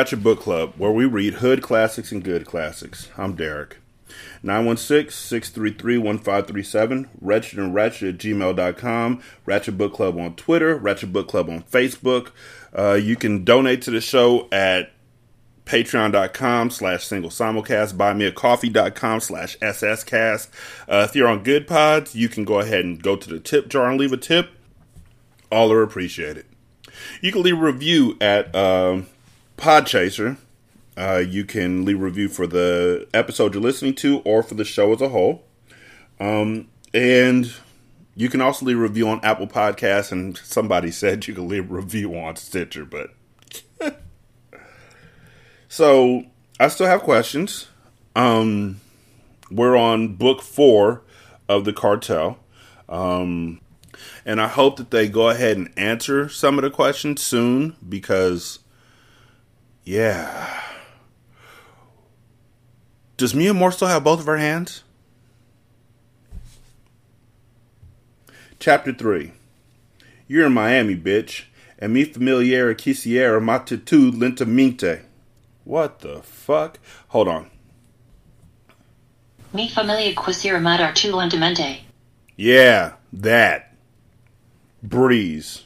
Ratchet Book Club, where we read hood classics and good classics. I'm Derek. 916-633-1537, Wretched and Ratchet at gmail.com, Ratchet Book Club on Twitter, Ratchet Book Club on Facebook. Uh, you can donate to the show at patreon.com slash single simulcast, buymeacoffee.com slash sscast. Uh, if you're on Good Pods, you can go ahead and go to the tip jar and leave a tip. All are appreciated. You can leave a review at... Uh, Podchaser. Uh, you can leave a review for the episode you're listening to or for the show as a whole. Um, and you can also leave a review on Apple Podcasts. And somebody said you can leave a review on Stitcher, but. so I still have questions. Um, we're on book four of the cartel. Um, and I hope that they go ahead and answer some of the questions soon because yeah. Does Miamor still have both of her hands? Chapter 3 You're in Miami, bitch, and mi familiare quisiera matitud lentamente. What the fuck? Hold on. Mi familia quisiera matar tu lentamente. Yeah, that. Breeze.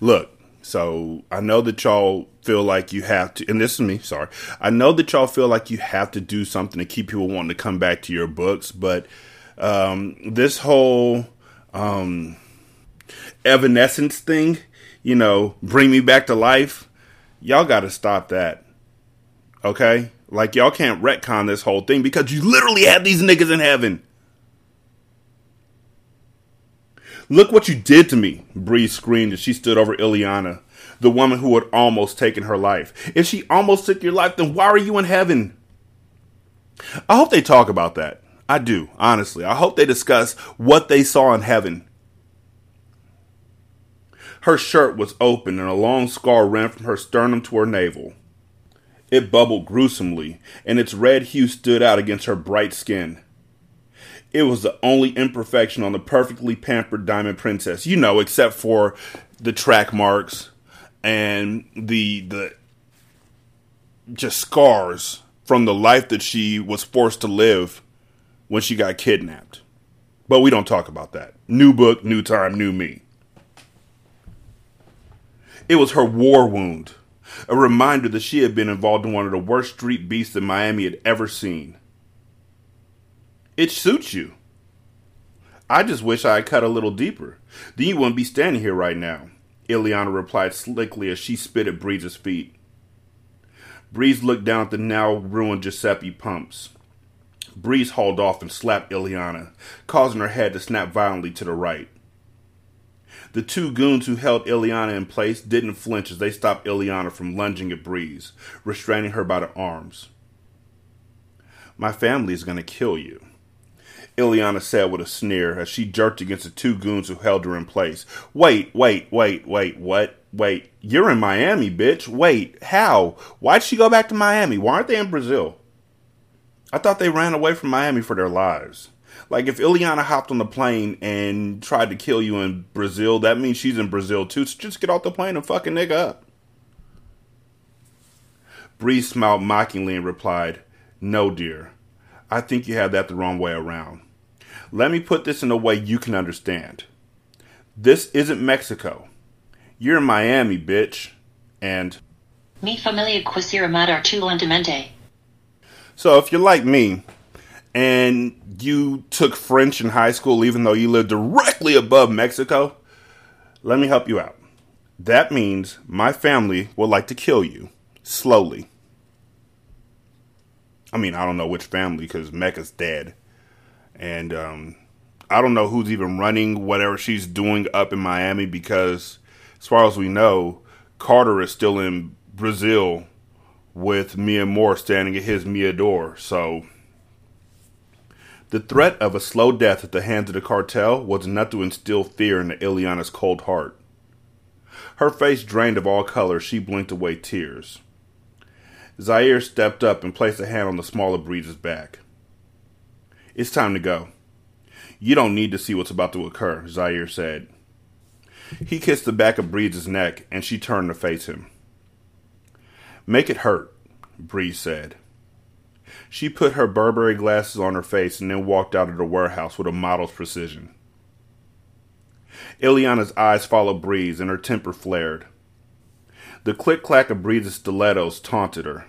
Look, so I know that y'all feel like you have to, and this is me, sorry. I know that y'all feel like you have to do something to keep people wanting to come back to your books, but um, this whole um, evanescence thing, you know, bring me back to life, y'all got to stop that. Okay? Like, y'all can't retcon this whole thing because you literally have these niggas in heaven. Look what you did to me, Bree screamed as she stood over Ileana, the woman who had almost taken her life. If she almost took your life, then why are you in heaven? I hope they talk about that. I do, honestly. I hope they discuss what they saw in heaven. Her shirt was open and a long scar ran from her sternum to her navel. It bubbled gruesomely, and its red hue stood out against her bright skin. It was the only imperfection on the perfectly pampered Diamond Princess, you know, except for the track marks and the the just scars from the life that she was forced to live when she got kidnapped. But we don't talk about that. New book, new time, new me. It was her war wound, a reminder that she had been involved in one of the worst street beasts that Miami had ever seen. It suits you. I just wish I had cut a little deeper. Then you wouldn't be standing here right now. Ileana replied slickly as she spit at Breeze's feet. Breeze looked down at the now ruined Giuseppe pumps. Breeze hauled off and slapped Ileana, causing her head to snap violently to the right. The two goons who held Ileana in place didn't flinch as they stopped Ileana from lunging at Breeze, restraining her by the arms. My family is going to kill you. Ileana said with a sneer as she jerked against the two goons who held her in place. Wait, wait, wait, wait, what? Wait, you're in Miami, bitch. Wait, how? Why'd she go back to Miami? Why aren't they in Brazil? I thought they ran away from Miami for their lives. Like, if Ileana hopped on the plane and tried to kill you in Brazil, that means she's in Brazil too. So just get off the plane and fucking nigga up. Bree smiled mockingly and replied, No, dear. I think you have that the wrong way around. Let me put this in a way you can understand. This isn't Mexico. You're in Miami, bitch. And Mi familia quisiera matar tu lentamente. so if you're like me and you took French in high school even though you lived directly above Mexico, let me help you out. That means my family would like to kill you slowly. I mean, I don't know which family because Mecca's dead. And um, I don't know who's even running whatever she's doing up in Miami because, as far as we know, Carter is still in Brazil with Miamor standing at his Mia door. So the threat of a slow death at the hands of the cartel was enough to instill fear into Ileana's cold heart. Her face drained of all color, she blinked away tears. Zaire stepped up and placed a hand on the smaller Breeze's back. It's time to go. You don't need to see what's about to occur, Zaire said. He kissed the back of Breeze's neck, and she turned to face him. Make it hurt, Breeze said. She put her Burberry glasses on her face and then walked out of the warehouse with a model's precision. Ileana's eyes followed Breeze, and her temper flared. The click clack of Breeze's stilettos taunted her.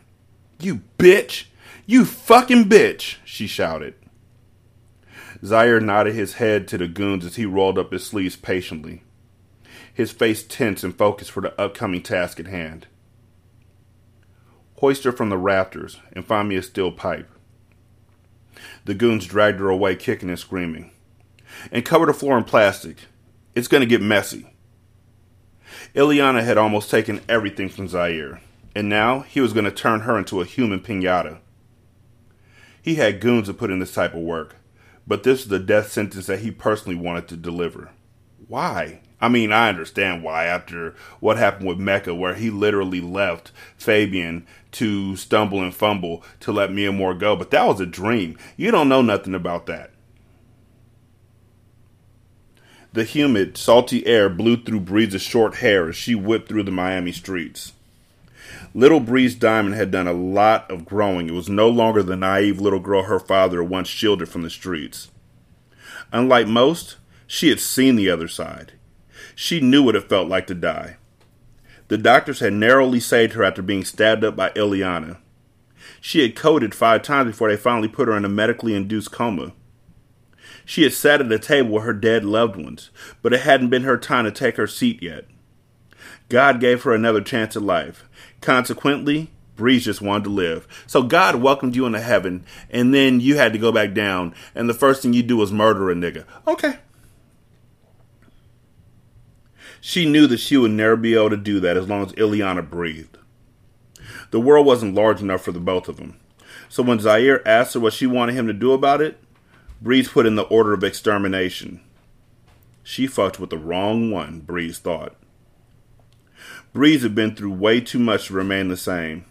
You bitch! You fucking bitch! she shouted. Zaire nodded his head to the goons as he rolled up his sleeves patiently, his face tense and focused for the upcoming task at hand. Hoist her from the rafters and find me a steel pipe. The goons dragged her away, kicking and screaming. And cover the floor in plastic. It's going to get messy. Ileana had almost taken everything from Zaire, and now he was going to turn her into a human pinata. He had goons to put in this type of work, but this was the death sentence that he personally wanted to deliver. Why? I mean, I understand why after what happened with Mecca, where he literally left Fabian to stumble and fumble to let Miamor go, but that was a dream. You don't know nothing about that. The humid, salty air blew through Breeze's short hair as she whipped through the Miami streets. Little Breeze Diamond had done a lot of growing. It was no longer the naive little girl her father once shielded from the streets. Unlike most, she had seen the other side. She knew what it felt like to die. The doctors had narrowly saved her after being stabbed up by Ileana. She had coded five times before they finally put her in a medically induced coma. She had sat at a table with her dead loved ones, but it hadn't been her time to take her seat yet. God gave her another chance at life. Consequently, Breeze just wanted to live. So God welcomed you into heaven, and then you had to go back down, and the first thing you do was murder a nigga. Okay. She knew that she would never be able to do that as long as Ileana breathed. The world wasn't large enough for the both of them. So when Zaire asked her what she wanted him to do about it, Breeze put in the order of extermination. She fucked with the wrong one, Breeze thought. Breeze had been through way too much to remain the same.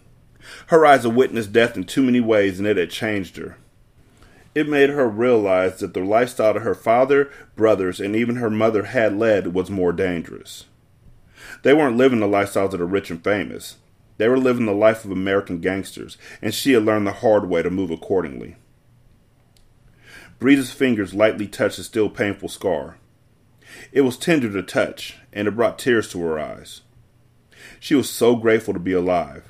Her eyes had witnessed death in too many ways, and it had changed her. It made her realize that the lifestyle that her father, brothers, and even her mother had led was more dangerous. They weren't living the lifestyles of the rich and famous. They were living the life of American gangsters, and she had learned the hard way to move accordingly. Breeze's fingers lightly touched the still painful scar. It was tender to touch, and it brought tears to her eyes. She was so grateful to be alive.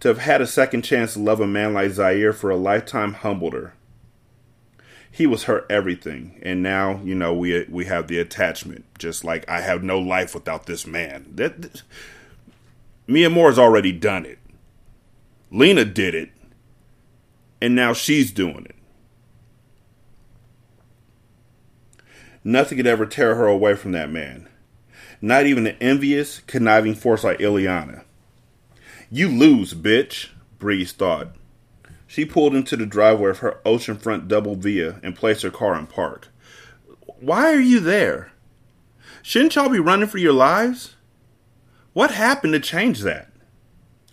To have had a second chance to love a man like Zaire for a lifetime humbled her. He was her everything, and now you know we we have the attachment. Just like I have no life without this man. That, that Miamor's already done it. Lena did it, and now she's doing it. Nothing could ever tear her away from that man. Not even an envious, conniving force like Ileana. You lose, bitch, Breeze thought. She pulled into the driveway of her oceanfront double via and placed her car in park. Why are you there? Shouldn't y'all be running for your lives? What happened to change that?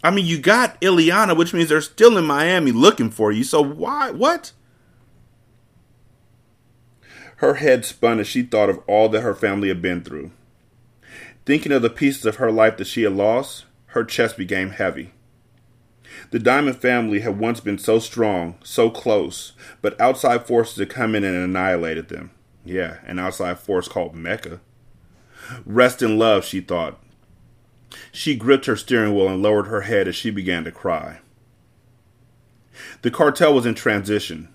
I mean, you got Ileana, which means they're still in Miami looking for you, so why? What? Her head spun as she thought of all that her family had been through. Thinking of the pieces of her life that she had lost, her chest became heavy. The Diamond family had once been so strong, so close, but outside forces had come in and annihilated them. Yeah, an outside force called Mecca. Rest in love, she thought. She gripped her steering wheel and lowered her head as she began to cry. The cartel was in transition,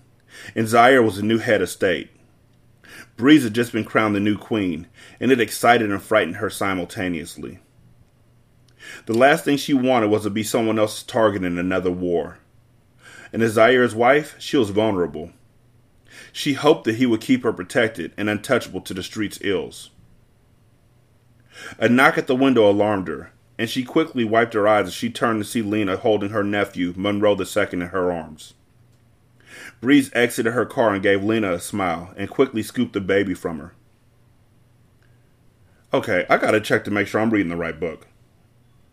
and Zaire was the new head of state. Breeze had just been crowned the new queen, and it excited and frightened her simultaneously. The last thing she wanted was to be someone else's target in another war. And as Zaire's wife, she was vulnerable. She hoped that he would keep her protected and untouchable to the street's ills. A knock at the window alarmed her, and she quickly wiped her eyes as she turned to see Lena holding her nephew, Monroe II, in her arms. Breeze exited her car and gave Lena a smile and quickly scooped the baby from her. Okay, I gotta check to make sure I'm reading the right book.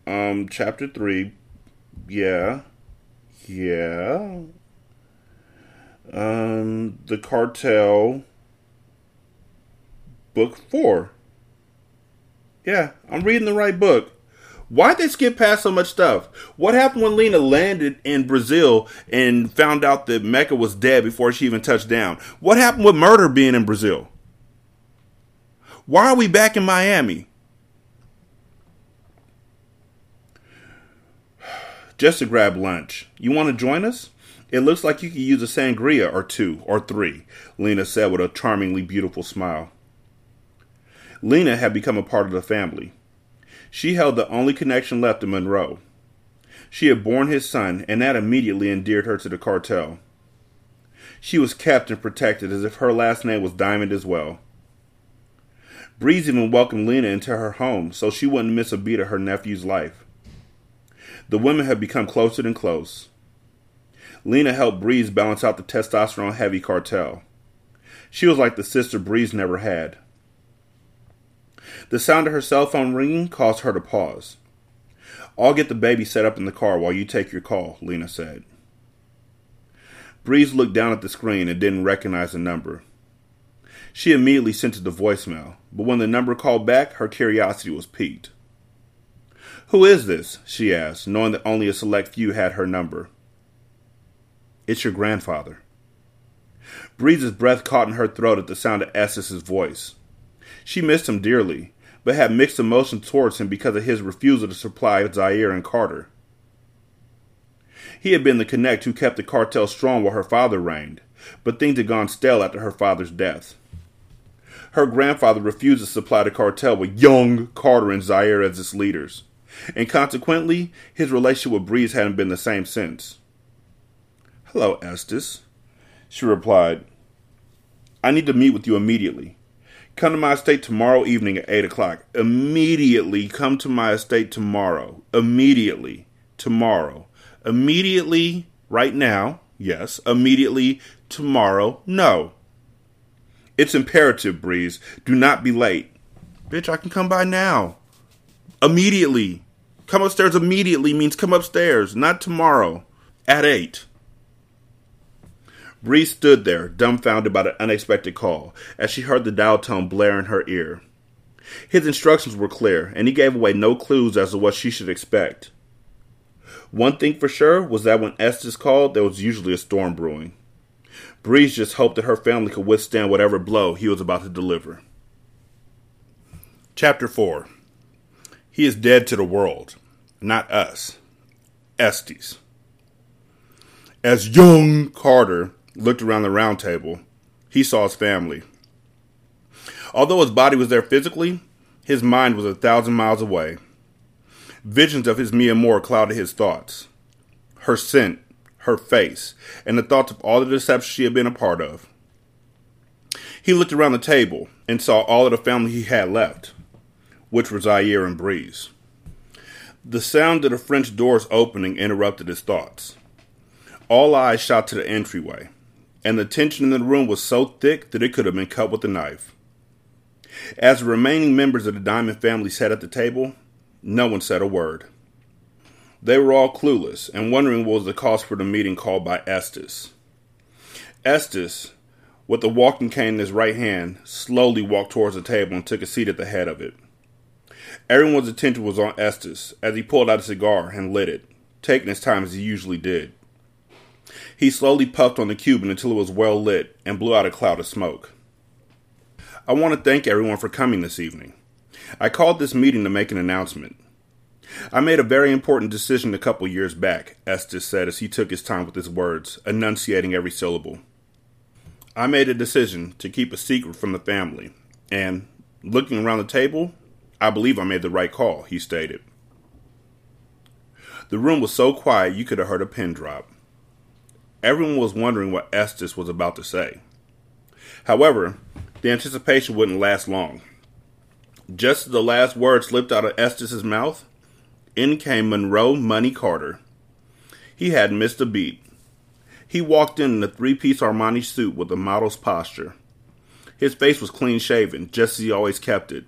Um, chapter 3. Yeah. Yeah. Um, The Cartel. Book 4. Yeah, I'm reading the right book. Why'd they skip past so much stuff? What happened when Lena landed in Brazil and found out that Mecca was dead before she even touched down? What happened with murder being in Brazil? Why are we back in Miami? Just to grab lunch. You want to join us? It looks like you could use a sangria or two or three, Lena said with a charmingly beautiful smile. Lena had become a part of the family. She held the only connection left to Monroe. She had borne his son, and that immediately endeared her to the cartel. She was kept and protected as if her last name was Diamond as well. Breeze even welcomed Lena into her home so she wouldn't miss a beat of her nephew's life. The women had become closer than close. Lena helped Breeze balance out the testosterone heavy cartel. She was like the sister Breeze never had. The sound of her cell phone ringing caused her to pause. I'll get the baby set up in the car while you take your call, Lena said. Breeze looked down at the screen and didn't recognize the number. She immediately sent it to voicemail, but when the number called back, her curiosity was piqued. Who is this? she asked, knowing that only a select few had her number. It's your grandfather. Breeze's breath caught in her throat at the sound of Estes' voice. She missed him dearly, but had mixed emotions towards him because of his refusal to supply Zaire and Carter. He had been the connect who kept the cartel strong while her father reigned, but things had gone stale after her father's death. Her grandfather refused to supply the cartel with young Carter and Zaire as its leaders, and consequently, his relationship with Breeze hadn't been the same since. Hello, Estes, she replied. I need to meet with you immediately. Come to my estate tomorrow evening at 8 o'clock. Immediately come to my estate tomorrow. Immediately. Tomorrow. Immediately. Right now. Yes. Immediately. Tomorrow. No. It's imperative, Breeze. Do not be late. Bitch, I can come by now. Immediately. Come upstairs immediately means come upstairs, not tomorrow. At 8. Bree stood there, dumbfounded by the unexpected call, as she heard the dial tone blare in her ear. His instructions were clear, and he gave away no clues as to what she should expect. One thing for sure was that when Estes called, there was usually a storm brewing. Breeze just hoped that her family could withstand whatever blow he was about to deliver. Chapter 4 He is dead to the world, not us. Estes. As young Carter looked around the round table, he saw his family. Although his body was there physically, his mind was a thousand miles away. Visions of his Miamor clouded his thoughts. Her scent, her face, and the thoughts of all the deception she had been a part of. He looked around the table and saw all of the family he had left, which were Zaire and Breeze. The sound of the French doors opening interrupted his thoughts. All eyes shot to the entryway and the tension in the room was so thick that it could have been cut with a knife. As the remaining members of the Diamond family sat at the table, no one said a word. They were all clueless and wondering what was the cause for the meeting called by Estes. Estes, with the walking cane in his right hand, slowly walked towards the table and took a seat at the head of it. Everyone's attention was on Estes as he pulled out a cigar and lit it, taking his time as he usually did. He slowly puffed on the Cuban until it was well lit and blew out a cloud of smoke. I want to thank everyone for coming this evening. I called this meeting to make an announcement. I made a very important decision a couple years back, Estes said as he took his time with his words, enunciating every syllable. I made a decision to keep a secret from the family, and, looking around the table, I believe I made the right call, he stated. The room was so quiet you could have heard a pin drop. Everyone was wondering what Estes was about to say. However, the anticipation wouldn't last long. Just as the last word slipped out of Estes's mouth, in came Monroe Money Carter. He hadn't missed a beat. He walked in in a three piece Armani suit with a model's posture. His face was clean shaven, just as he always kept it,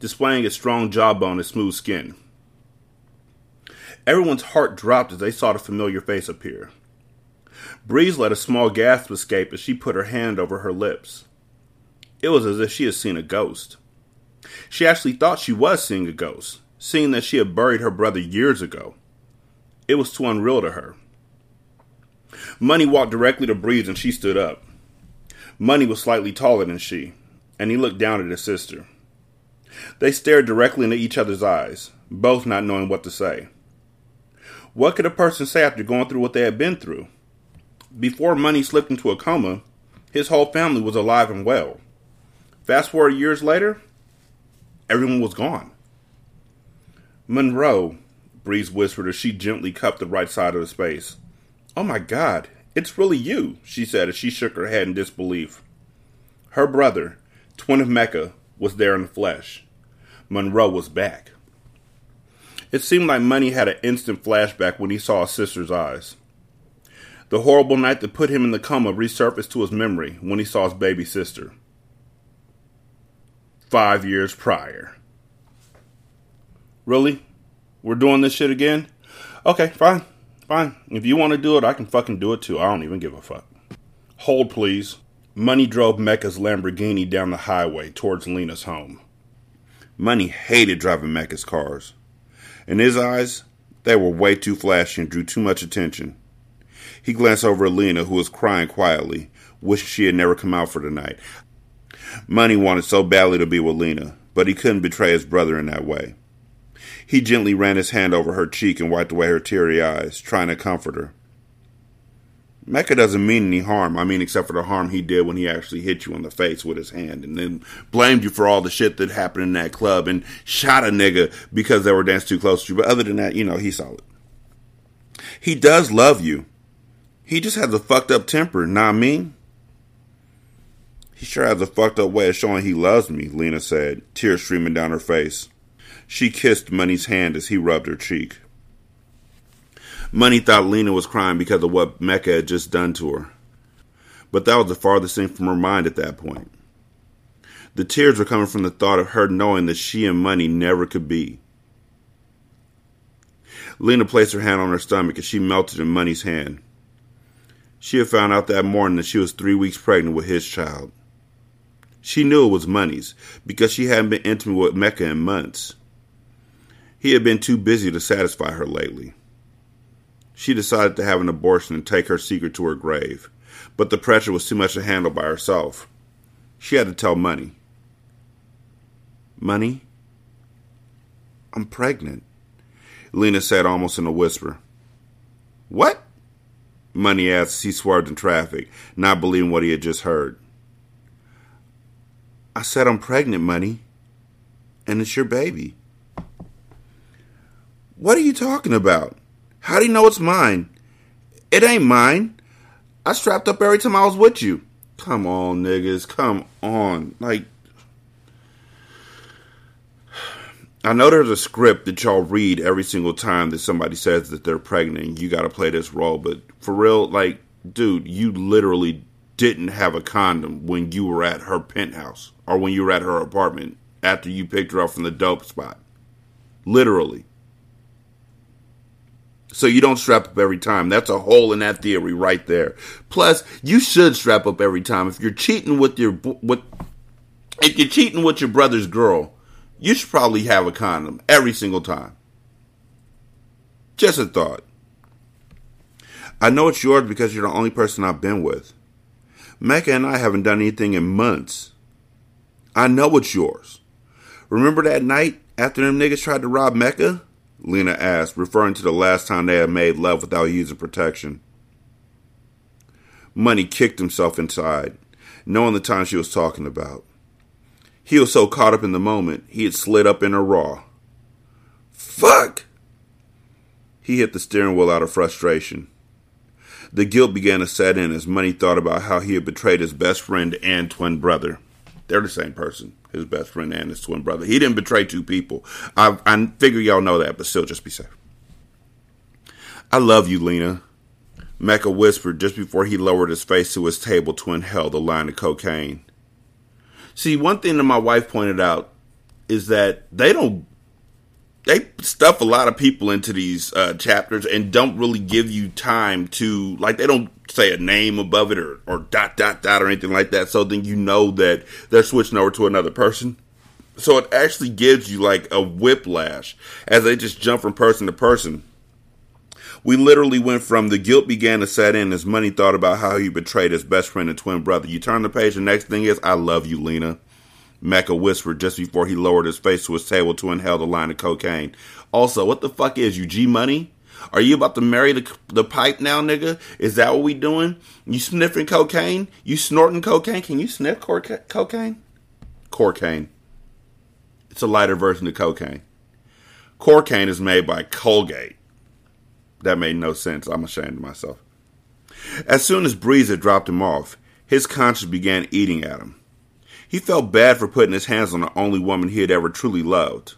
displaying a strong jawbone and smooth skin. Everyone's heart dropped as they saw the familiar face appear. Breeze let a small gasp escape as she put her hand over her lips. It was as if she had seen a ghost. She actually thought she was seeing a ghost, seeing that she had buried her brother years ago. It was too unreal to her. Money walked directly to Breeze and she stood up. Money was slightly taller than she, and he looked down at his sister. They stared directly into each other's eyes, both not knowing what to say. What could a person say after going through what they had been through? Before Money slipped into a coma, his whole family was alive and well. Fast forward years later, everyone was gone. Monroe, Breeze whispered as she gently cupped the right side of his face. Oh my God, it's really you, she said as she shook her head in disbelief. Her brother, twin of Mecca, was there in the flesh. Monroe was back. It seemed like Money had an instant flashback when he saw his sister's eyes. The horrible night that put him in the coma resurfaced to his memory when he saw his baby sister. Five years prior. Really? We're doing this shit again? Okay, fine. Fine. If you want to do it, I can fucking do it too. I don't even give a fuck. Hold, please. Money drove Mecca's Lamborghini down the highway towards Lena's home. Money hated driving Mecca's cars. In his eyes, they were way too flashy and drew too much attention. He glanced over at Lena, who was crying quietly, wishing she had never come out for the night. Money wanted so badly to be with Lena, but he couldn't betray his brother in that way. He gently ran his hand over her cheek and wiped away her teary eyes, trying to comfort her. Mecca doesn't mean any harm. I mean, except for the harm he did when he actually hit you in the face with his hand and then blamed you for all the shit that happened in that club and shot a nigga because they were dancing too close to you. But other than that, you know, he's solid. He does love you. He just has a fucked up temper, not me. He sure has a fucked up way of showing he loves me, Lena said, tears streaming down her face. She kissed Money's hand as he rubbed her cheek. Money thought Lena was crying because of what Mecca had just done to her. But that was the farthest thing from her mind at that point. The tears were coming from the thought of her knowing that she and Money never could be. Lena placed her hand on her stomach as she melted in Money's hand. She had found out that morning that she was three weeks pregnant with his child. She knew it was Money's because she hadn't been intimate with Mecca in months. He had been too busy to satisfy her lately. She decided to have an abortion and take her secret to her grave, but the pressure was too much to handle by herself. She had to tell Money. Money? I'm pregnant, Lena said almost in a whisper. What? Money asked as he swerved in traffic, not believing what he had just heard. I said I'm pregnant, Money, and it's your baby. What are you talking about? How do you know it's mine? It ain't mine. I strapped up every time I was with you. Come on, niggas. Come on. Like, I know there's a script that y'all read every single time that somebody says that they're pregnant. You got to play this role. But for real, like, dude, you literally didn't have a condom when you were at her penthouse or when you were at her apartment after you picked her up from the dope spot. Literally. So you don't strap up every time. That's a hole in that theory right there. Plus, you should strap up every time. If you're cheating with your with if you're cheating with your brother's girl, you should probably have a condom every single time. Just a thought. I know it's yours because you're the only person I've been with. Mecca and I haven't done anything in months. I know it's yours. Remember that night after them niggas tried to rob Mecca? Lena asked, referring to the last time they had made love without using protection. Money kicked himself inside, knowing the time she was talking about. He was so caught up in the moment, he had slid up in a raw. Fuck! He hit the steering wheel out of frustration. The guilt began to set in as Money thought about how he had betrayed his best friend and twin brother. They're the same person, his best friend and his twin brother. He didn't betray two people. I, I figure y'all know that, but still, just be safe. I love you, Lena. Mecca whispered just before he lowered his face to his table to inhale the line of cocaine. See, one thing that my wife pointed out is that they don't they stuff a lot of people into these uh, chapters and don't really give you time to like they don't say a name above it or, or dot dot dot or anything like that. So then you know that they're switching over to another person. So it actually gives you like a whiplash as they just jump from person to person we literally went from the guilt began to set in as money thought about how he betrayed his best friend and twin brother you turn the page the next thing is i love you lena Mecca whispered just before he lowered his face to his table to inhale the line of cocaine. Also, what the fuck is you, G Money? Are you about to marry the, the pipe now, nigga? Is that what we doing? You sniffing cocaine? You snorting cocaine? Can you sniff cor- cocaine? Cocaine. It's a lighter version of cocaine. Cocaine is made by Colgate. That made no sense. I'm ashamed of myself. As soon as Breeze had dropped him off, his conscience began eating at him. He felt bad for putting his hands on the only woman he had ever truly loved.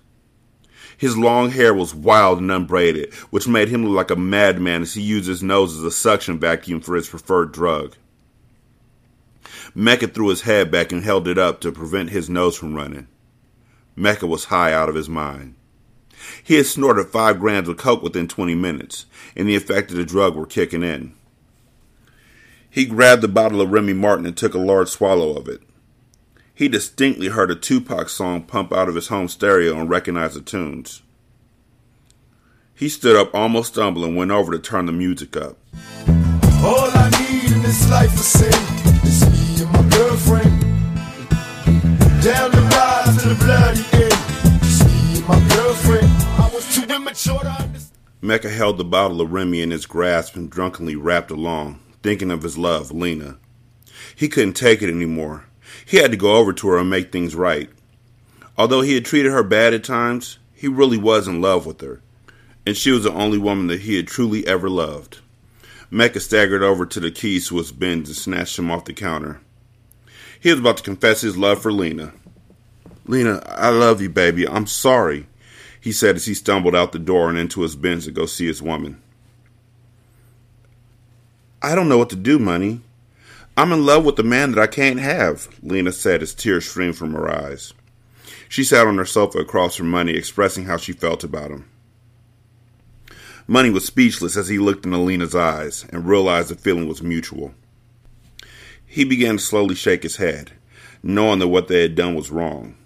His long hair was wild and unbraided, which made him look like a madman as he used his nose as a suction vacuum for his preferred drug. Mecca threw his head back and held it up to prevent his nose from running. Mecca was high out of his mind. He had snorted five grams of coke within 20 minutes, and the effect of the drug were kicking in. He grabbed the bottle of Remy Martin and took a large swallow of it. He distinctly heard a Tupac song pump out of his home stereo and recognized the tunes. He stood up almost stumbling and went over to turn the music up. All I need in this life is sin me and my girlfriend. Down the rise to the bloody Mecca held the bottle of Remy in his grasp and drunkenly rapped along, thinking of his love, Lena. He couldn't take it anymore. He had to go over to her and make things right. Although he had treated her bad at times, he really was in love with her, and she was the only woman that he had truly ever loved. Mecca staggered over to the keys to his Benz and snatched them off the counter. He was about to confess his love for Lena. Lena, I love you, baby. I'm sorry, he said as he stumbled out the door and into his Benz to go see his woman. I don't know what to do, Money. I'm in love with the man that I can't have, Lena said as tears streamed from her eyes. She sat on her sofa across from Money, expressing how she felt about him. Money was speechless as he looked into Lena's eyes and realized the feeling was mutual. He began to slowly shake his head, knowing that what they had done was wrong.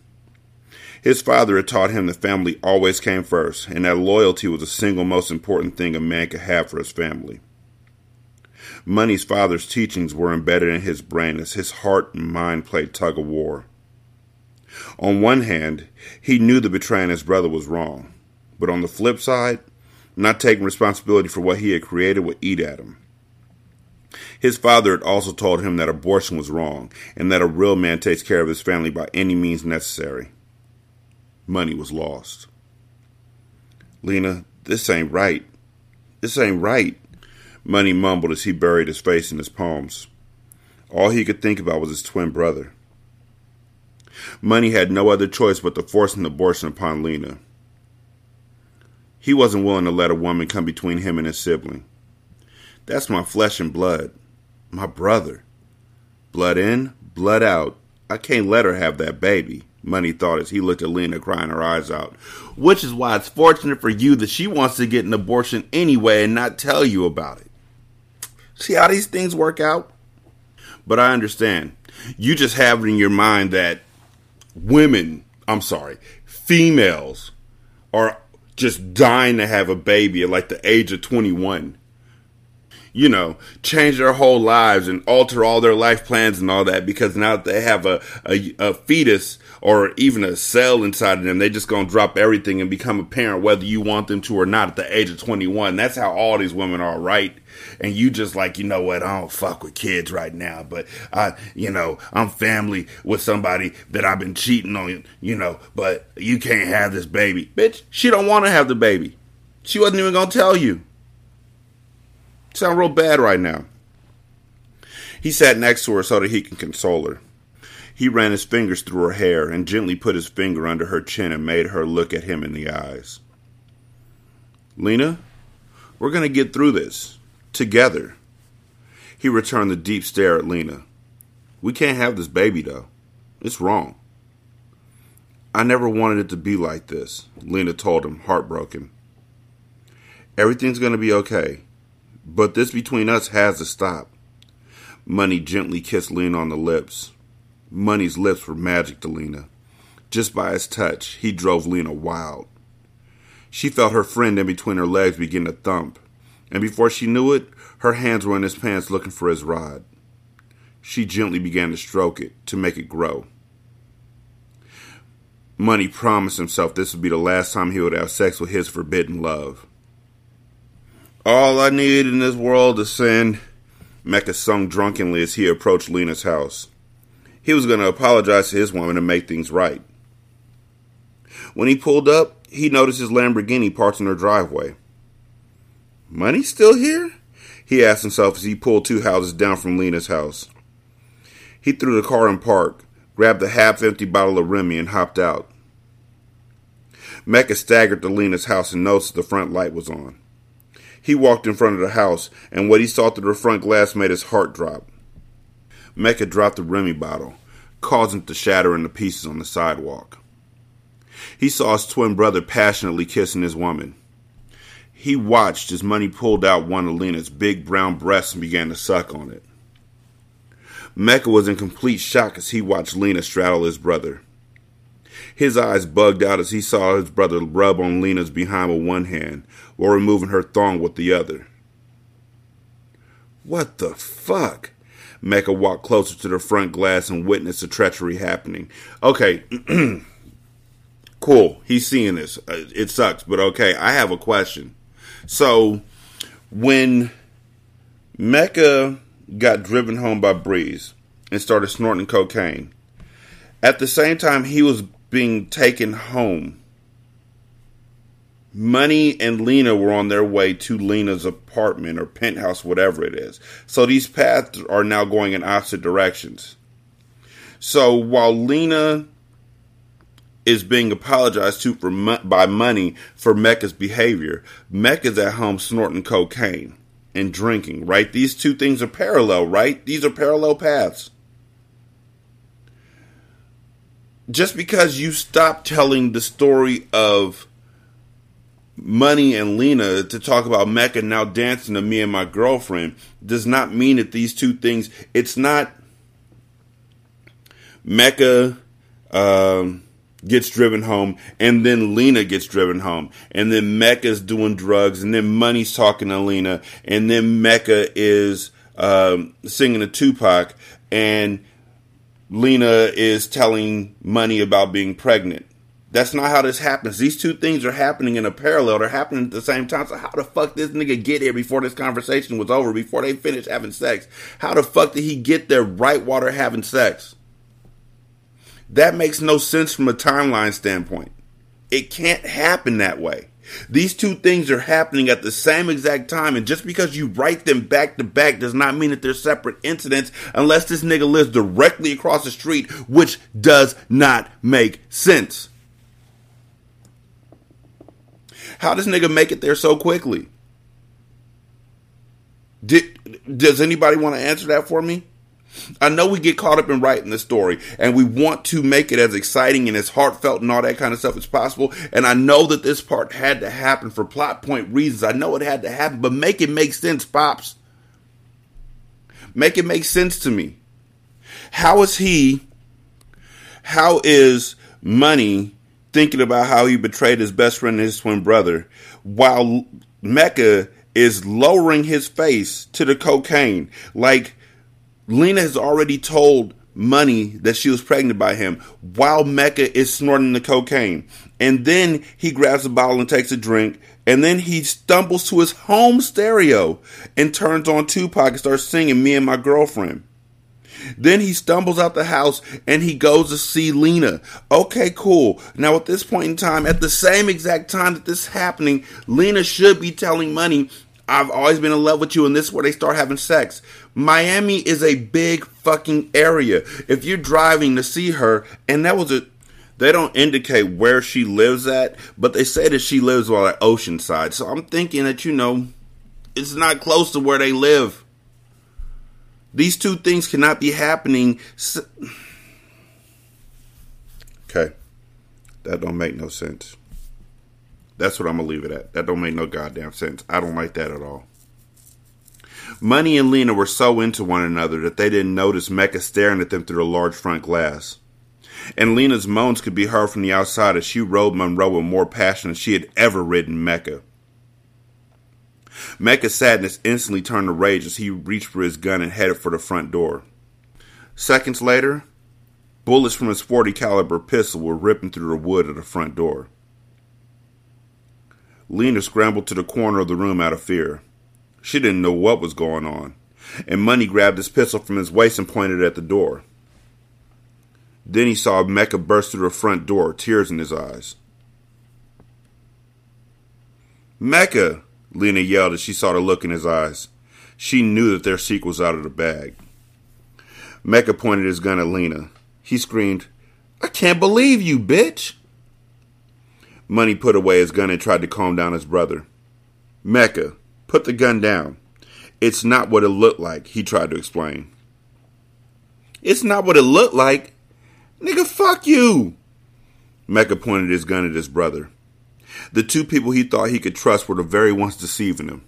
His father had taught him that family always came first, and that loyalty was the single most important thing a man could have for his family. Money's father's teachings were embedded in his brain as his heart and mind played tug of war. On one hand, he knew that betraying his brother was wrong, but on the flip side, not taking responsibility for what he had created would eat at him. His father had also told him that abortion was wrong and that a real man takes care of his family by any means necessary. Money was lost. Lena, this ain't right. This ain't right. Money mumbled as he buried his face in his palms. All he could think about was his twin brother. Money had no other choice but to force an abortion upon Lena. He wasn't willing to let a woman come between him and his sibling. That's my flesh and blood. My brother. Blood in, blood out. I can't let her have that baby, Money thought as he looked at Lena crying her eyes out. Which is why it's fortunate for you that she wants to get an abortion anyway and not tell you about it. See how these things work out? But I understand. You just have it in your mind that women, I'm sorry, females are just dying to have a baby at like the age of 21. You know, change their whole lives and alter all their life plans and all that because now that they have a, a, a fetus or even a cell inside of them, they just gonna drop everything and become a parent whether you want them to or not at the age of 21. That's how all these women are, right? And you just like, you know what, I don't fuck with kids right now, but I, you know, I'm family with somebody that I've been cheating on, you know, but you can't have this baby. Bitch, she don't want to have the baby. She wasn't even gonna tell you. Sound real bad right now. He sat next to her so that he can console her. He ran his fingers through her hair and gently put his finger under her chin and made her look at him in the eyes. Lena, we're going to get through this. Together. He returned the deep stare at Lena. We can't have this baby, though. It's wrong. I never wanted it to be like this, Lena told him, heartbroken. Everything's going to be okay, but this between us has to stop. Money gently kissed Lena on the lips. Money's lips were magic to Lena. Just by his touch, he drove Lena wild. She felt her friend in between her legs begin to thump, and before she knew it, her hands were in his pants looking for his rod. She gently began to stroke it to make it grow. Money promised himself this would be the last time he would have sex with his forbidden love. All I need in this world is sin, Mecca sung drunkenly as he approached Lena's house. He was going to apologize to his woman and make things right. When he pulled up, he noticed his Lamborghini parked in her driveway. Money still here? He asked himself as he pulled two houses down from Lena's house. He threw the car in park, grabbed the half empty bottle of Remy, and hopped out. Mecca staggered to Lena's house and noticed the front light was on. He walked in front of the house, and what he saw through the front glass made his heart drop. Mecca dropped the Remy bottle, causing it to shatter into pieces on the sidewalk. He saw his twin brother passionately kissing his woman. He watched as Money pulled out one of Lena's big brown breasts and began to suck on it. Mecca was in complete shock as he watched Lena straddle his brother. His eyes bugged out as he saw his brother rub on Lena's behind with one hand while removing her thong with the other. What the fuck? Mecca walked closer to the front glass and witnessed the treachery happening. Okay, cool. He's seeing this. Uh, it sucks, but okay. I have a question. So, when Mecca got driven home by Breeze and started snorting cocaine, at the same time he was being taken home. Money and Lena were on their way to Lena's apartment or penthouse, whatever it is. So these paths are now going in opposite directions. So while Lena is being apologized to for by money for Mecca's behavior, Mecca's at home snorting cocaine and drinking. Right? These two things are parallel. Right? These are parallel paths just because you stop telling the story of Money and Lena to talk about Mecca now dancing to me and my girlfriend does not mean that these two things, it's not Mecca um, gets driven home and then Lena gets driven home and then Mecca's doing drugs and then Money's talking to Lena and then Mecca is um, singing to Tupac and Lena is telling Money about being pregnant. That's not how this happens. These two things are happening in a parallel. They're happening at the same time. So how the fuck this nigga get here before this conversation was over, before they finished having sex? How the fuck did he get there right while they're having sex? That makes no sense from a timeline standpoint. It can't happen that way. These two things are happening at the same exact time, and just because you write them back to back does not mean that they're separate incidents unless this nigga lives directly across the street, which does not make sense. How does nigga make it there so quickly? Did, does anybody want to answer that for me? I know we get caught up in writing the story and we want to make it as exciting and as heartfelt and all that kind of stuff as possible. And I know that this part had to happen for plot point reasons. I know it had to happen, but make it make sense, Pops. Make it make sense to me. How is he, how is Money thinking about how he betrayed his best friend and his twin brother while Mecca is lowering his face to the cocaine. Like Lena has already told Money that she was pregnant by him while Mecca is snorting the cocaine. And then he grabs a bottle and takes a drink. And then he stumbles to his home stereo and turns on Tupac and starts singing Me and My Girlfriend. Then he stumbles out the house and he goes to see Lena. Okay, cool. Now at this point in time, at the same exact time that this is happening, Lena should be telling Money, I've always been in love with you, and this is where they start having sex. Miami is a big fucking area. If you're driving to see her, and that was a they don't indicate where she lives at, but they say that she lives on like Oceanside. So I'm thinking that you know it's not close to where they live. These two things cannot be happening. Okay. That don't make no sense. That's what I'm gonna leave it at. That don't make no goddamn sense. I don't like that at all. Money and Lena were so into one another that they didn't notice Mecca staring at them through the large front glass. And Lena's moans could be heard from the outside as she rode Monroe with more passion than she had ever ridden Mecca. Mecca's sadness instantly turned to rage as he reached for his gun and headed for the front door. Seconds later, bullets from his 40 caliber pistol were ripping through the wood of the front door. Lena scrambled to the corner of the room out of fear. She didn't know what was going on, and Money grabbed his pistol from his waist and pointed it at the door. Then he saw Mecca burst through the front door, tears in his eyes. Mecca! Lena yelled as she saw the look in his eyes. She knew that their secret was out of the bag. Mecca pointed his gun at Lena. He screamed, I can't believe you, bitch! Money put away his gun and tried to calm down his brother. Mecca, put the gun down. It's not what it looked like, he tried to explain. It's not what it looked like. Nigga, fuck you. Mecca pointed his gun at his brother. The two people he thought he could trust were the very ones deceiving him.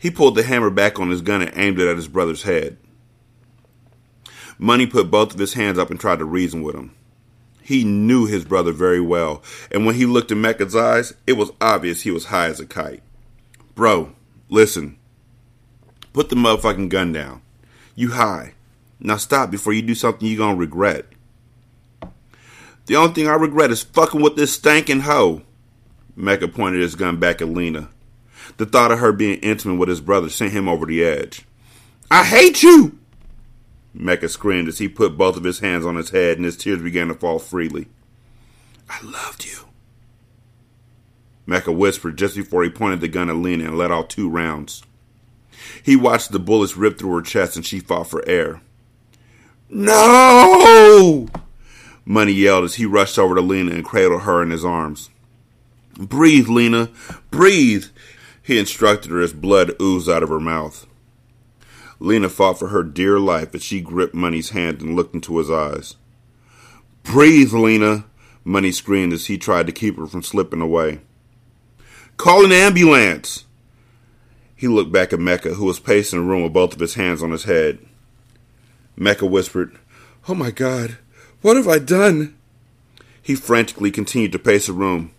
He pulled the hammer back on his gun and aimed it at his brother's head. Money put both of his hands up and tried to reason with him. He knew his brother very well, and when he looked in Mecca's eyes, it was obvious he was high as a kite. Bro, listen. Put the motherfucking gun down. You high. Now stop before you do something you're gonna regret. The only thing I regret is fucking with this stankin' hoe. Mecca pointed his gun back at Lena. The thought of her being intimate with his brother sent him over the edge. I hate you! Mecca screamed as he put both of his hands on his head and his tears began to fall freely. I loved you. Mecca whispered just before he pointed the gun at Lena and let out two rounds. He watched the bullets rip through her chest and she fought for air. No! Money yelled as he rushed over to Lena and cradled her in his arms. Breathe, Lena. Breathe, he instructed her as blood oozed out of her mouth. Lena fought for her dear life as she gripped Money's hand and looked into his eyes. Breathe, Lena, Money screamed as he tried to keep her from slipping away. Call an ambulance! He looked back at Mecca, who was pacing the room with both of his hands on his head. Mecca whispered, Oh my God, what have I done? He frantically continued to pace the room.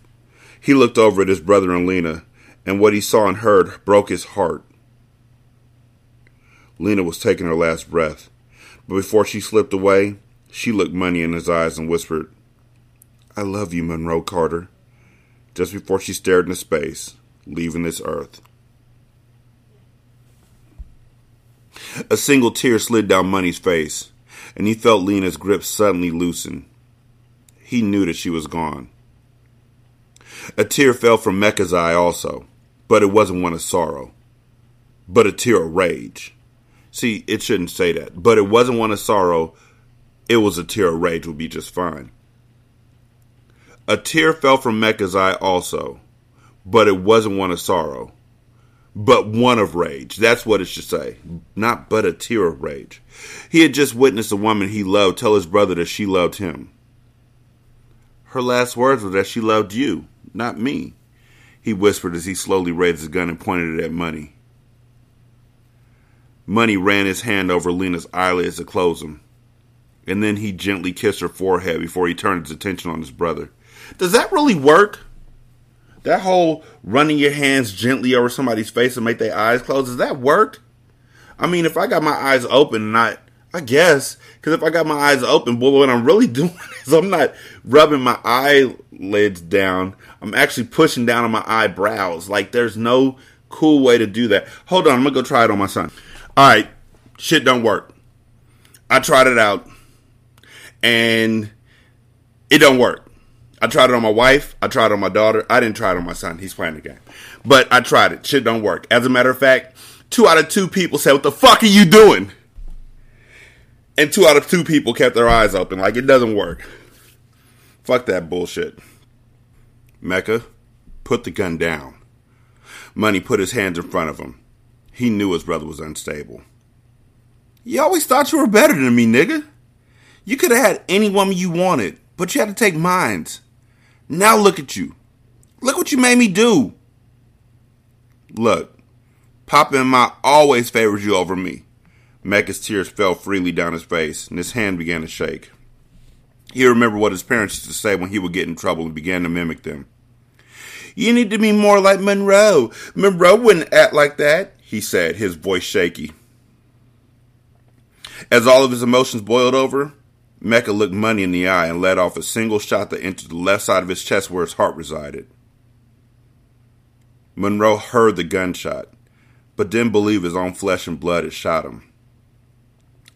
He looked over at his brother and Lena, and what he saw and heard broke his heart. Lena was taking her last breath. But before she slipped away, she looked Money in his eyes and whispered, I love you, Monroe Carter, just before she stared into space, leaving this earth. A single tear slid down Money's face, and he felt Lena's grip suddenly loosen. He knew that she was gone. A tear fell from Mecca's eye also, but it wasn't one of sorrow, but a tear of rage. See, it shouldn't say that. But it wasn't one of sorrow. It was a tear of rage would be just fine. A tear fell from Mecca's eye also, but it wasn't one of sorrow, but one of rage. That's what it should say. Not but a tear of rage. He had just witnessed a woman he loved tell his brother that she loved him. Her last words were that she loved you, not me, he whispered as he slowly raised his gun and pointed it at Money. Money ran his hand over Lena's eyelids to close them. And then he gently kissed her forehead before he turned his attention on his brother. Does that really work? That whole running your hands gently over somebody's face and make their eyes close, does that work? I mean, if I got my eyes open and I, I guess, because if I got my eyes open, boy, what I'm really doing is I'm not rubbing my eyelids down. I'm actually pushing down on my eyebrows. Like, there's no cool way to do that. Hold on, I'm gonna go try it on my son. All right, shit don't work. I tried it out, and it don't work. I tried it on my wife. I tried it on my daughter. I didn't try it on my son. He's playing the game. But I tried it. Shit don't work. As a matter of fact, two out of two people said, What the fuck are you doing? And two out of two people kept their eyes open. Like it doesn't work. Fuck that bullshit. Mecca, put the gun down. Money put his hands in front of him. He knew his brother was unstable. You always thought you were better than me, nigga. You could have had any woman you wanted, but you had to take mines. Now look at you. Look what you made me do. Look, Papa and Ma always favored you over me. Mecca's tears fell freely down his face, and his hand began to shake. He remembered what his parents used to say when he would get in trouble and began to mimic them. You need to be more like Monroe. Monroe wouldn't act like that, he said, his voice shaky. As all of his emotions boiled over, Mecca looked Money in the eye and let off a single shot that entered the left side of his chest where his heart resided. Monroe heard the gunshot, but didn't believe his own flesh and blood had shot him.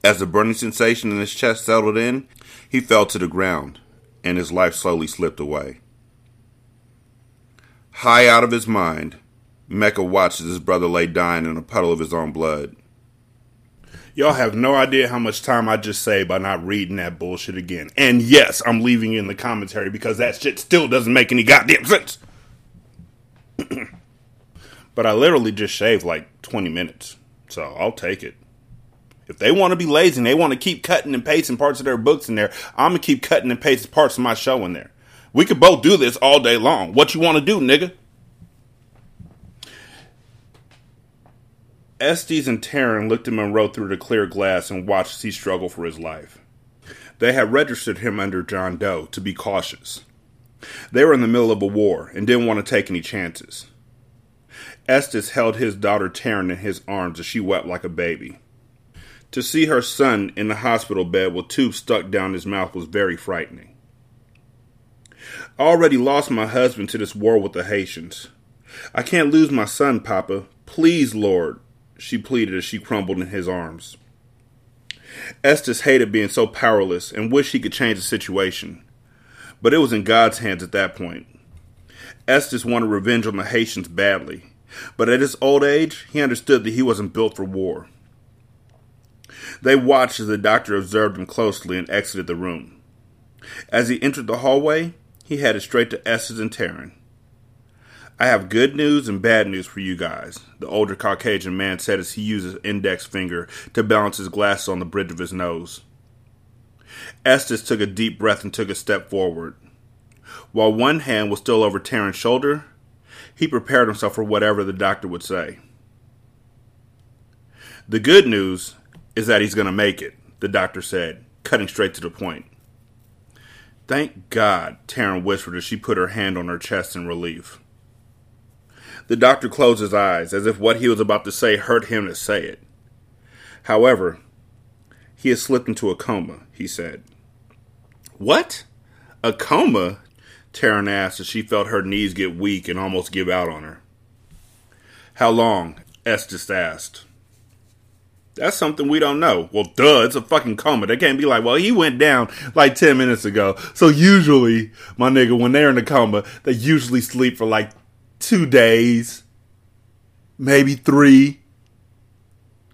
As the burning sensation in his chest settled in, he fell to the ground, and his life slowly slipped away. High out of his mind, Mecca watched as his brother lay dying in a puddle of his own blood. Y'all have no idea how much time I just saved by not reading that bullshit again. And yes, I'm leaving in the commentary because that shit still doesn't make any goddamn sense. but I literally just shaved like 20 minutes. So I'll take it. If they want to be lazy and they want to keep cutting and pasting parts of their books in there, I'm going to keep cutting and pasting parts of my show in there. We could both do this all day long. What you want to do, nigga? Estes and Taryn looked at Monroe through the clear glass and watched as he struggled for his life. They had registered him under John Doe to be cautious. They were in the middle of a war and didn't want to take any chances. Estes held his daughter Taryn in his arms as she wept like a baby. To see her son in the hospital bed with tubes stuck down his mouth was very frightening. I already lost my husband to this war with the Haitians. I can't lose my son, Papa. Please, Lord, she pleaded as she crumbled in his arms. Estes hated being so powerless and wished he could change the situation. But it was in God's hands at that point. Estes wanted revenge on the Haitians badly, but at his old age, he understood that he wasn't built for war. They watched as the doctor observed him closely and exited the room. As he entered the hallway, he headed straight to Estes and Taryn. I have good news and bad news for you guys, the older Caucasian man said as he used his index finger to balance his glasses on the bridge of his nose. Estes took a deep breath and took a step forward. While one hand was still over Taryn's shoulder, he prepared himself for whatever the doctor would say. The good news is that he's going to make it, the doctor said, cutting straight to the point. Thank God, Taryn whispered as she put her hand on her chest in relief. The doctor closed his eyes, as if what he was about to say hurt him to say it. However, he has slipped into a coma, he said. What? A coma? Taryn asked as she felt her knees get weak and almost give out on her. How long? Estes asked. That's something we don't know. Well, duh, it's a fucking coma. They can't be like, well, he went down like 10 minutes ago. So usually, my nigga, when they're in a coma, they usually sleep for like two days, maybe three.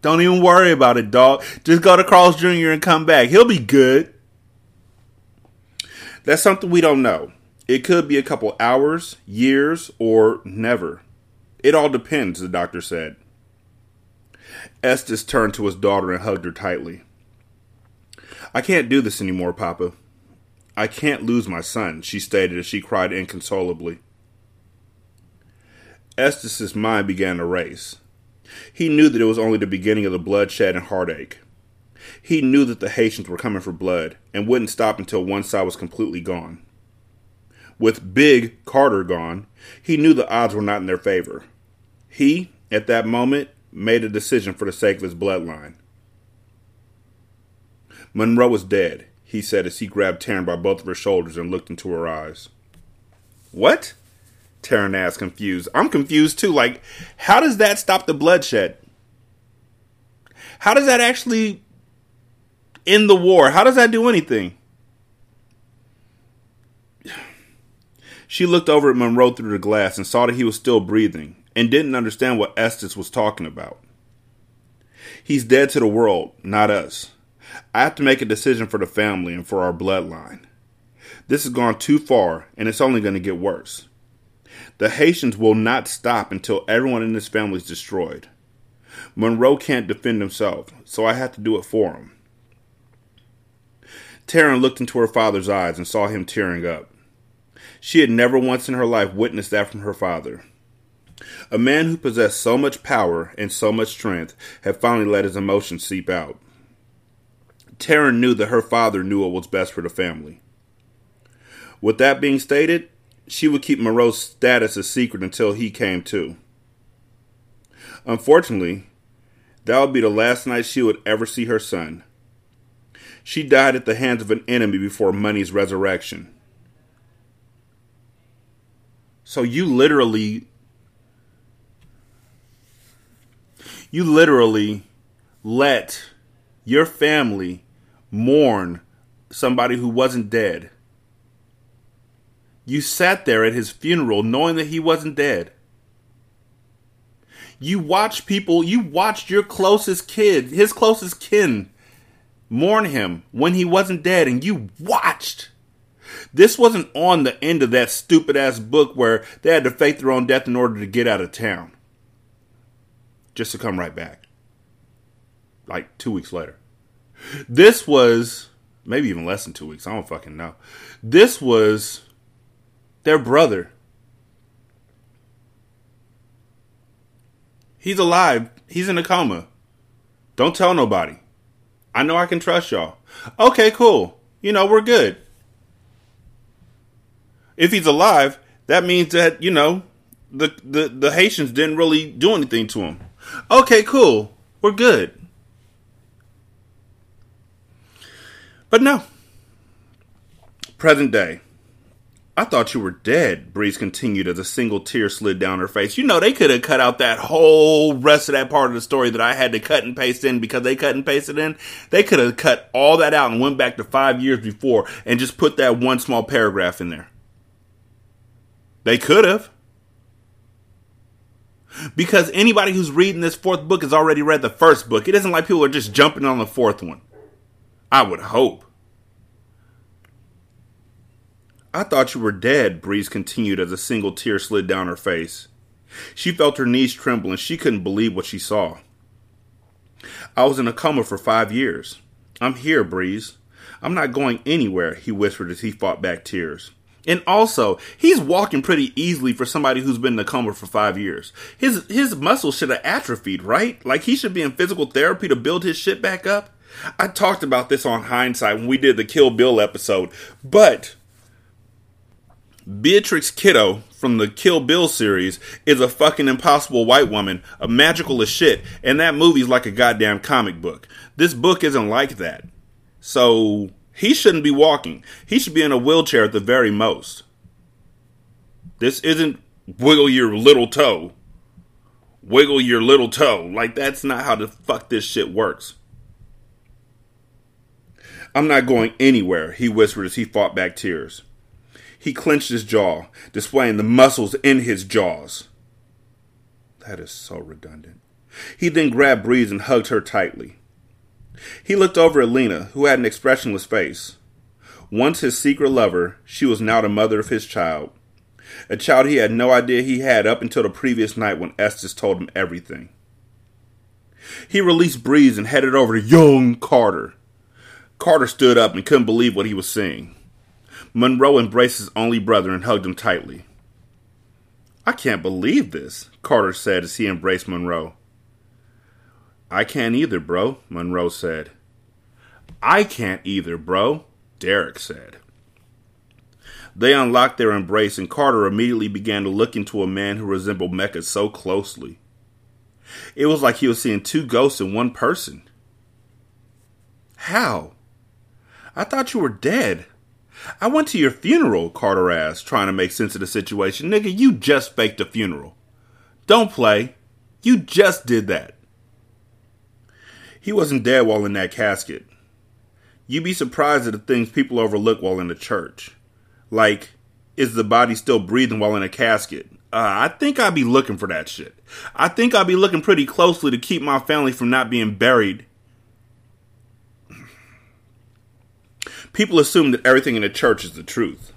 Don't even worry about it, dog. Just go to Carl's Jr. and come back. He'll be good. That's something we don't know. It could be a couple hours, years, or never. It all depends, the doctor said. Estes turned to his daughter and hugged her tightly. I can't do this anymore, Papa. I can't lose my son, she stated as she cried inconsolably. Estes's mind began to race. He knew that it was only the beginning of the bloodshed and heartache. He knew that the Haitians were coming for blood and wouldn't stop until one side was completely gone. With Big Carter gone, he knew the odds were not in their favor. He, at that moment, made a decision for the sake of his bloodline. Monroe was dead, he said as he grabbed Taryn by both of her shoulders and looked into her eyes. What? Asked, confused. I'm confused too. Like, how does that stop the bloodshed? How does that actually end the war? How does that do anything? She looked over at Monroe through the glass and saw that he was still breathing and didn't understand what Estes was talking about. He's dead to the world, not us. I have to make a decision for the family and for our bloodline. This has gone too far, and it's only going to get worse. The Haitians will not stop until everyone in this family is destroyed. Monroe can't defend himself, so I have to do it for him. Taryn looked into her father's eyes and saw him tearing up. She had never once in her life witnessed that from her father. A man who possessed so much power and so much strength had finally let his emotions seep out. Taryn knew that her father knew what was best for the family. With that being stated, she would keep Monroe's status a secret until he came to. Unfortunately, that would be the last night she would ever see her son. She died at the hands of an enemy before Money's resurrection. So you literally you literally let your family mourn somebody who wasn't dead. You sat there at his funeral knowing that he wasn't dead. You watched people, you watched your closest kid, his closest kin, mourn him when he wasn't dead, and you watched. This wasn't on the end of that stupid ass book where they had to fake their own death in order to get out of town. Just to come right back. Like two weeks later. This was maybe even less than two weeks. I don't fucking know. This was their brother. He's alive. He's in a coma. Don't tell nobody. I know I can trust y'all. Okay, cool. You know, we're good. If he's alive, that means that, you know, the, the, the Haitians didn't really do anything to him. Okay, cool. We're good. But no. Present day. I thought you were dead, Breeze continued as a single tear slid down her face. You know, they could have cut out that whole rest of that part of the story that I had to cut and paste in because they cut and pasted in. They could have cut all that out and went back to five years before and just put that one small paragraph in there. They could have. Because anybody who's reading this fourth book has already read the first book. It isn't like people are just jumping on the fourth one. I would hope. I thought you were dead, Breeze continued as a single tear slid down her face. She felt her knees tremble and she couldn't believe what she saw. I was in a coma for five years. I'm here, Breeze. I'm not going anywhere, he whispered as he fought back tears. And also, he's walking pretty easily for somebody who's been in a coma for five years. His his muscles should have atrophied, right? Like he should be in physical therapy to build his shit back up. I talked about this on hindsight when we did the Kill Bill episode, but Beatrix Kiddo from the Kill Bill series is a fucking impossible white woman, a magical as shit, and that movie's like a goddamn comic book. This book isn't like that. So he shouldn't be walking. He should be in a wheelchair at the very most. This isn't wiggle your little toe. Wiggle your little toe. Like that's not how the fuck this shit works. I'm not going anywhere, he whispered as he fought back tears. He clenched his jaw, displaying the muscles in his jaws. That is so redundant. He then grabbed Breeze and hugged her tightly. He looked over at Lena, who had an expressionless face. Once his secret lover, she was now the mother of his child. A child he had no idea he had up until the previous night when Estes told him everything. He released Breeze and headed over to young Carter. Carter stood up and couldn't believe what he was seeing. Monroe embraced his only brother and hugged him tightly. I can't believe this, Carter said as he embraced Monroe. I can't either, bro, Monroe said. I can't either, bro, Derek said. They unlocked their embrace, and Carter immediately began to look into a man who resembled Mecca so closely. It was like he was seeing two ghosts in one person. How? I thought you were dead. I went to your funeral, Carter asked, trying to make sense of the situation. Nigga, you just faked a funeral. Don't play. You just did that. He wasn't dead while in that casket. You'd be surprised at the things people overlook while in the church. Like, is the body still breathing while in a casket? Uh, I think I'd be looking for that shit. I think I'd be looking pretty closely to keep my family from not being buried. People assume that everything in the church is the truth.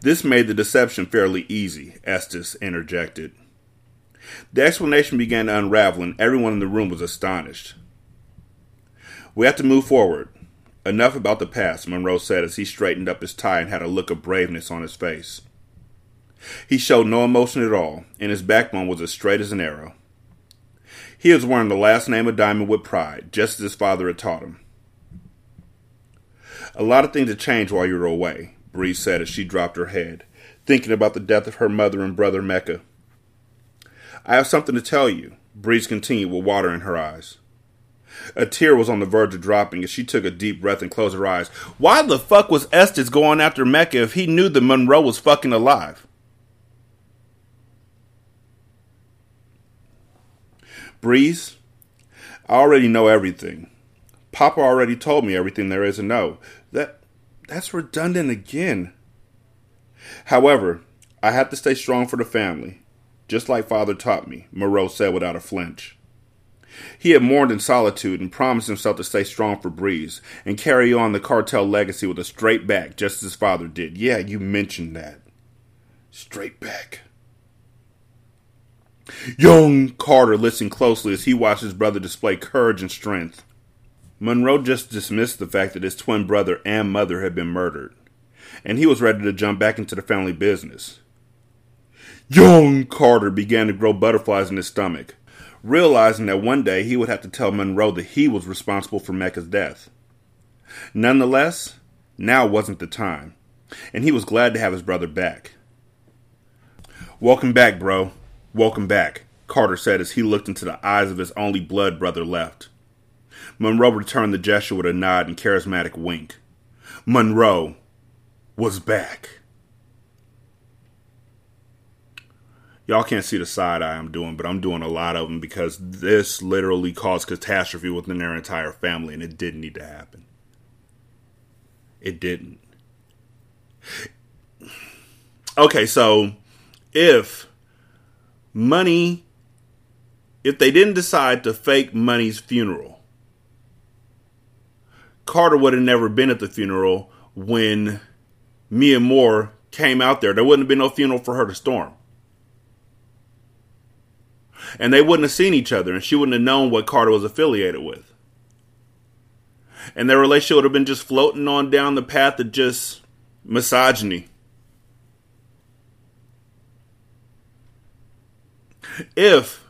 This made the deception fairly easy, Estes interjected. The explanation began to unravel, and everyone in the room was astonished. We have to move forward. Enough about the past, Monroe said as he straightened up his tie and had a look of braveness on his face. He showed no emotion at all, and his backbone was as straight as an arrow. He was wearing the last name of Diamond with pride, just as his father had taught him. A lot of things have changed while you were away, Bree said as she dropped her head, thinking about the death of her mother and brother Mecca. I have something to tell you, Breeze continued with water in her eyes. A tear was on the verge of dropping as she took a deep breath and closed her eyes. Why the fuck was Estes going after Mecca if he knew that Monroe was fucking alive? Breeze, I already know everything. Papa already told me everything there is to know. That that's redundant again. However, I have to stay strong for the family, just like father taught me, Monroe said without a flinch. He had mourned in solitude and promised himself to stay strong for Breeze and carry on the cartel legacy with a straight back, just as his father did. Yeah, you mentioned that. Straight back. Young Carter listened closely as he watched his brother display courage and strength. Monroe just dismissed the fact that his twin brother and mother had been murdered, and he was ready to jump back into the family business. Young Carter began to grow butterflies in his stomach, realizing that one day he would have to tell Monroe that he was responsible for Mecca's death. Nonetheless, now wasn't the time, and he was glad to have his brother back. Welcome back, bro. Welcome back, Carter said as he looked into the eyes of his only blood brother left. Monroe returned the gesture with a nod and charismatic wink. Monroe was back. Y'all can't see the side eye I'm doing, but I'm doing a lot of them because this literally caused catastrophe within their entire family, and it didn't need to happen. It didn't. Okay, so if money, if they didn't decide to fake money's funeral, Carter would have never been at the funeral when Miamor came out there. There wouldn't have been no funeral for her to storm. And they wouldn't have seen each other, and she wouldn't have known what Carter was affiliated with. And their relationship would have been just floating on down the path of just misogyny. If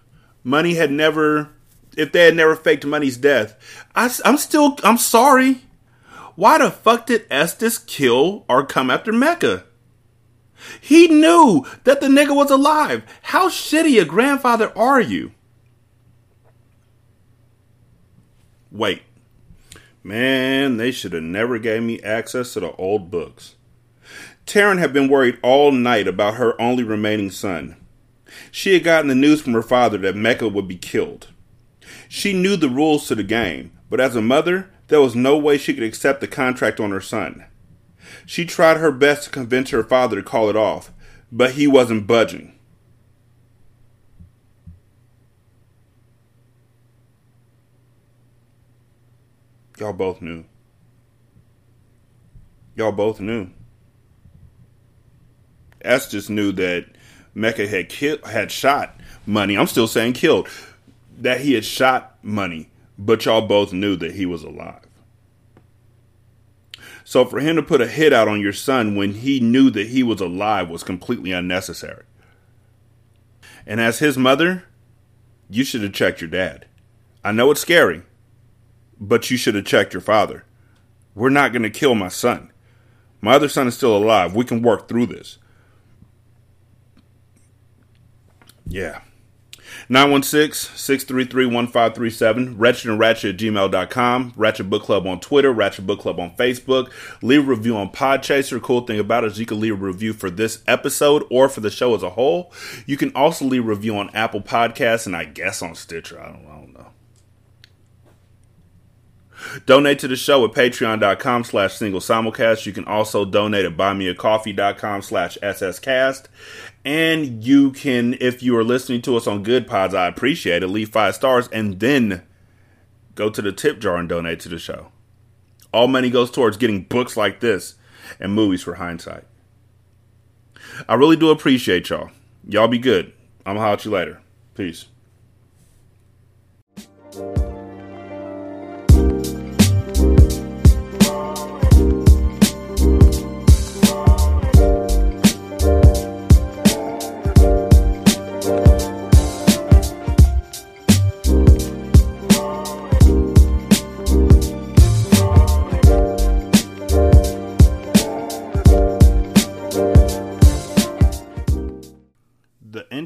money had never if they had never faked Money's death. I, am still, I'm sorry. Why the fuck did Estes kill or come after Mecca? He knew that the nigga was alive. How shitty a grandfather are you? Wait. Man, they should have never gave me access to the old books. Taryn had been worried all night about her only remaining son. She had gotten the news from her father that Mecca would be killed. She knew the rules to the game, but as a mother, there was no way she could accept the contract on her son. She tried her best to convince her father to call it off, but he wasn't budging. Y'all both knew. Y'all both knew. Estes knew that Mecca had killed, had shot money. I'm still saying killed that he had shot money, but y'all both knew that he was alive. So for him to put a hit out on your son when he knew that he was alive was completely unnecessary. And as his mother, you should have checked your dad. I know it's scary, but you should have checked your father. We're not going to kill my son. My other son is still alive. We can work through this. Yeah. 916-633-1537, Wretched and Ratchet at gmail.com, Ratchet Book Club on Twitter, Ratchet Book Club on Facebook. Leave a review on Podchaser. Cool thing about it is you can leave a review for this episode or for the show as a whole. You can also leave a review on Apple Podcasts and I guess on Stitcher. I don't, I don't know. Donate to the show at patreon.com slash single simulcast. You can also donate at buymeacoffee.com slash sscast. And you can, if you are listening to us on Goodpods, I appreciate it. Leave five stars and then go to the tip jar and donate to the show. All money goes towards getting books like this and movies for hindsight. I really do appreciate y'all. Y'all be good. I'm gonna holler at you later. Peace.